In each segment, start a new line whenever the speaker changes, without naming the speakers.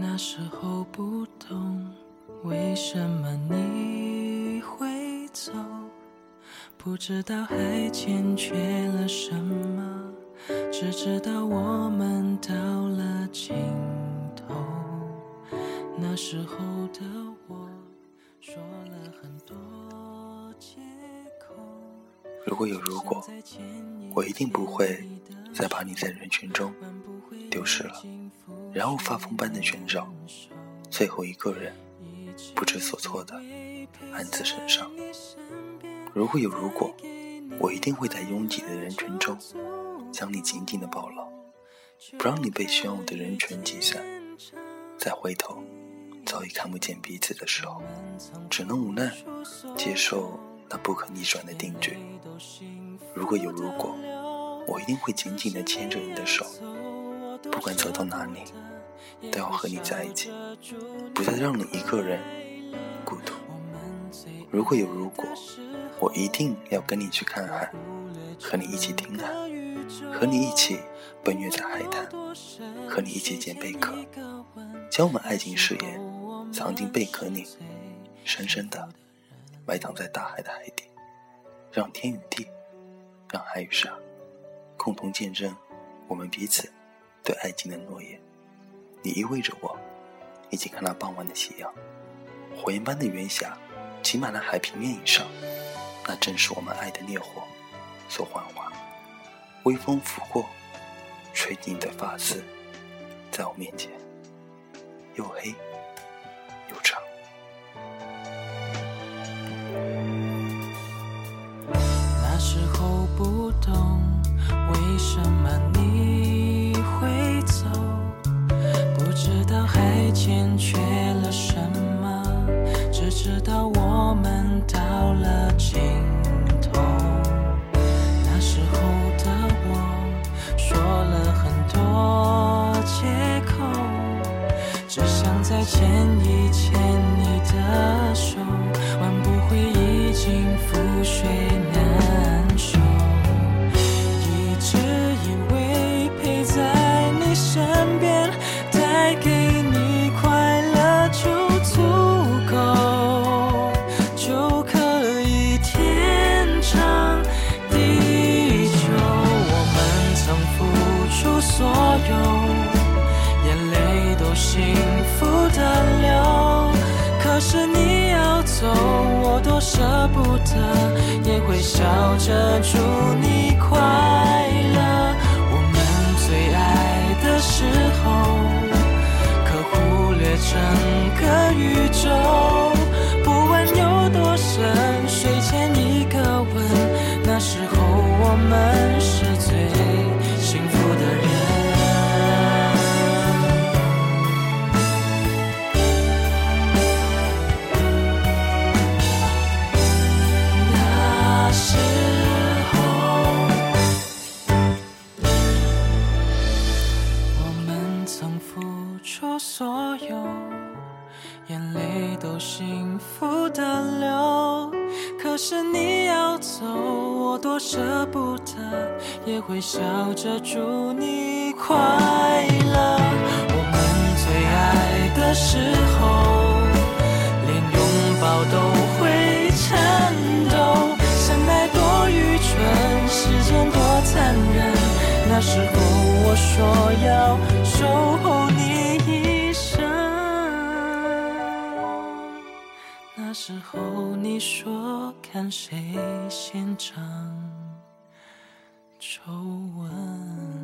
那时候不懂为什么你会走，不知道还欠缺了什么，只知道我们到了尽头。那时候的我说了很多借口。
如果有如果，我一定不会再把你在人群中丢失了，然后发疯般的寻找，最后一个人不知所措的暗自神伤。如果有如果，我一定会在拥挤的人群中将你紧紧的抱牢，不让你被汹涌的人群挤散。再回头，早已看不见彼此的时候，只能无奈接受那不可逆转的定局。如果有如果，我一定会紧紧地牵着你的手，不管走到哪里，都要和你在一起，不再让你一个人孤独。如果有如果，我一定要跟你去看海，和你一起听海，和你一起奔月在海滩，和你一起捡贝壳，将我们爱情誓言藏进贝壳里，深深的埋葬在大海的海底，让天与地。让海与沙共同见证我们彼此对爱情的诺言。你依偎着我，一起看那傍晚的夕阳，火焰般的圆霞挤满了海平面以上，那正是我们爱的烈火所幻化。微风拂过，吹进你的发丝，在我面前又黑又长。
那时候不懂牵一牵你的手，挽不回已经覆水难。的，也会笑着祝你快乐。我们最爱的时候，可忽略整个宇宙。所有，眼泪都幸福的流。可是你要走，我多舍不得，也会笑着祝你快乐。我们最爱的时候，连拥抱都会颤抖。相爱多愚蠢，时间多残忍。那时候我说要时候你说看谁先长皱纹。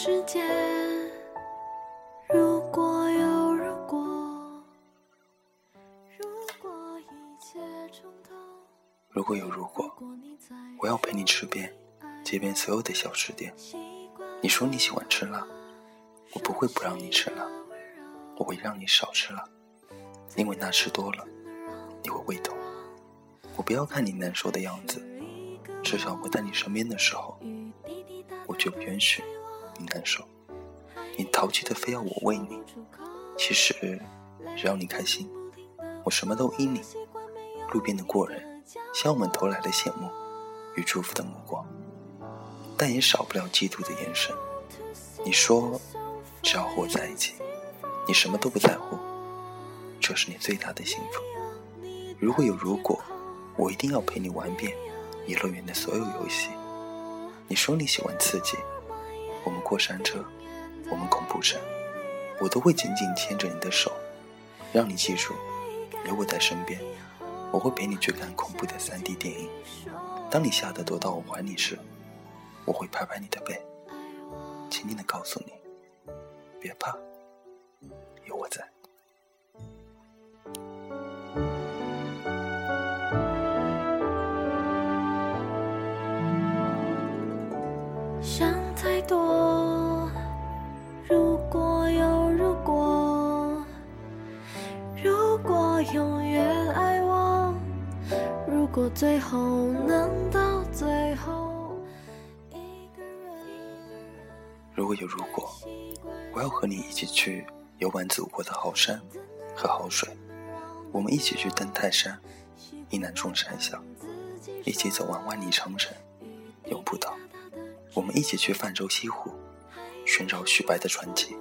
世界如果有如果，如果一切重头，
如果有如果，我要陪你吃遍街边所有的小吃店。你说你喜欢吃辣，我不会不让你吃辣，我会让你少吃辣，因为那吃多了你会胃痛。我不要看你难受的样子，至少我在你身边的时候，我绝不允许你难受。你淘气的非要我喂你，其实只要你开心，我什么都依你。路边的过人向我们投来了羡慕与祝福的目光，但也少不了嫉妒的眼神。你说，只要和我在一起，你什么都不在乎，这是你最大的幸福。如果有如果，我一定要陪你玩遍游乐园的所有游戏。你说你喜欢刺激，过山车，我们恐怖山，我都会紧紧牵着你的手，让你记住，有我在身边。我会陪你去看恐怖的 3D 电影。当你吓得躲到我怀里时，我会拍拍你的背，轻轻的告诉你，别怕，有我在。
如果最后能到最后，一个人。
如果有如果，我要和你一起去游玩祖国的好山和好水，我们一起去登泰山，一览众山小，一起走完万里长城，永不倒。我们一起去泛舟西湖，寻找许白的传奇。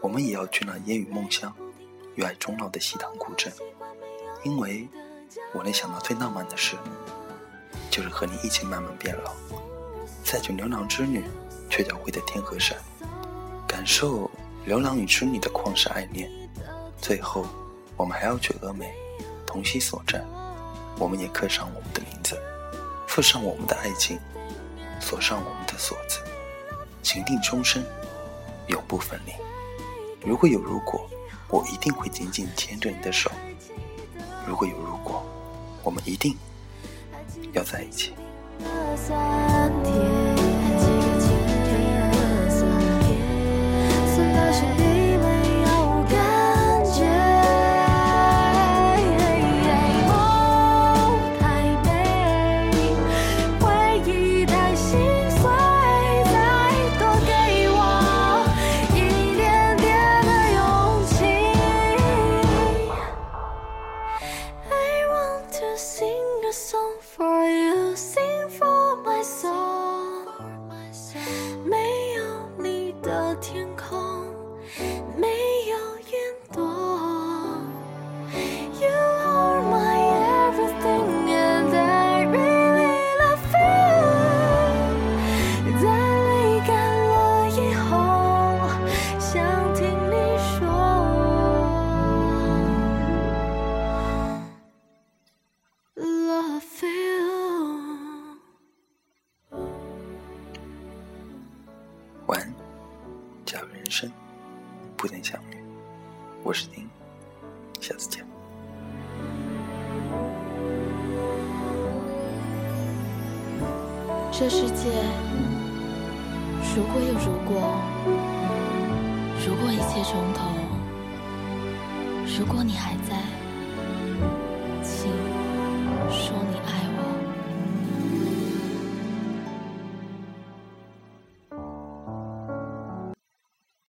我们也要去那烟雨梦乡、与爱终老的西塘古镇，因为我能想到最浪漫的事，就是和你一起慢慢变老，再去牛郎织女鹊桥会的天河山，感受牛郎与织女的旷世爱恋。最后，我们还要去峨眉同心所站，我们也刻上我们的名字，附上我们的爱情。锁上我们的锁子，情定终身，永不分离。如果有如果，我一定会紧紧牵着你的手。如果有如果，我们一定要在一起。see 晚安，假如人生不能相遇，我是丁，下次见。
这世界如果有如果，如果一切从头，如果你还在。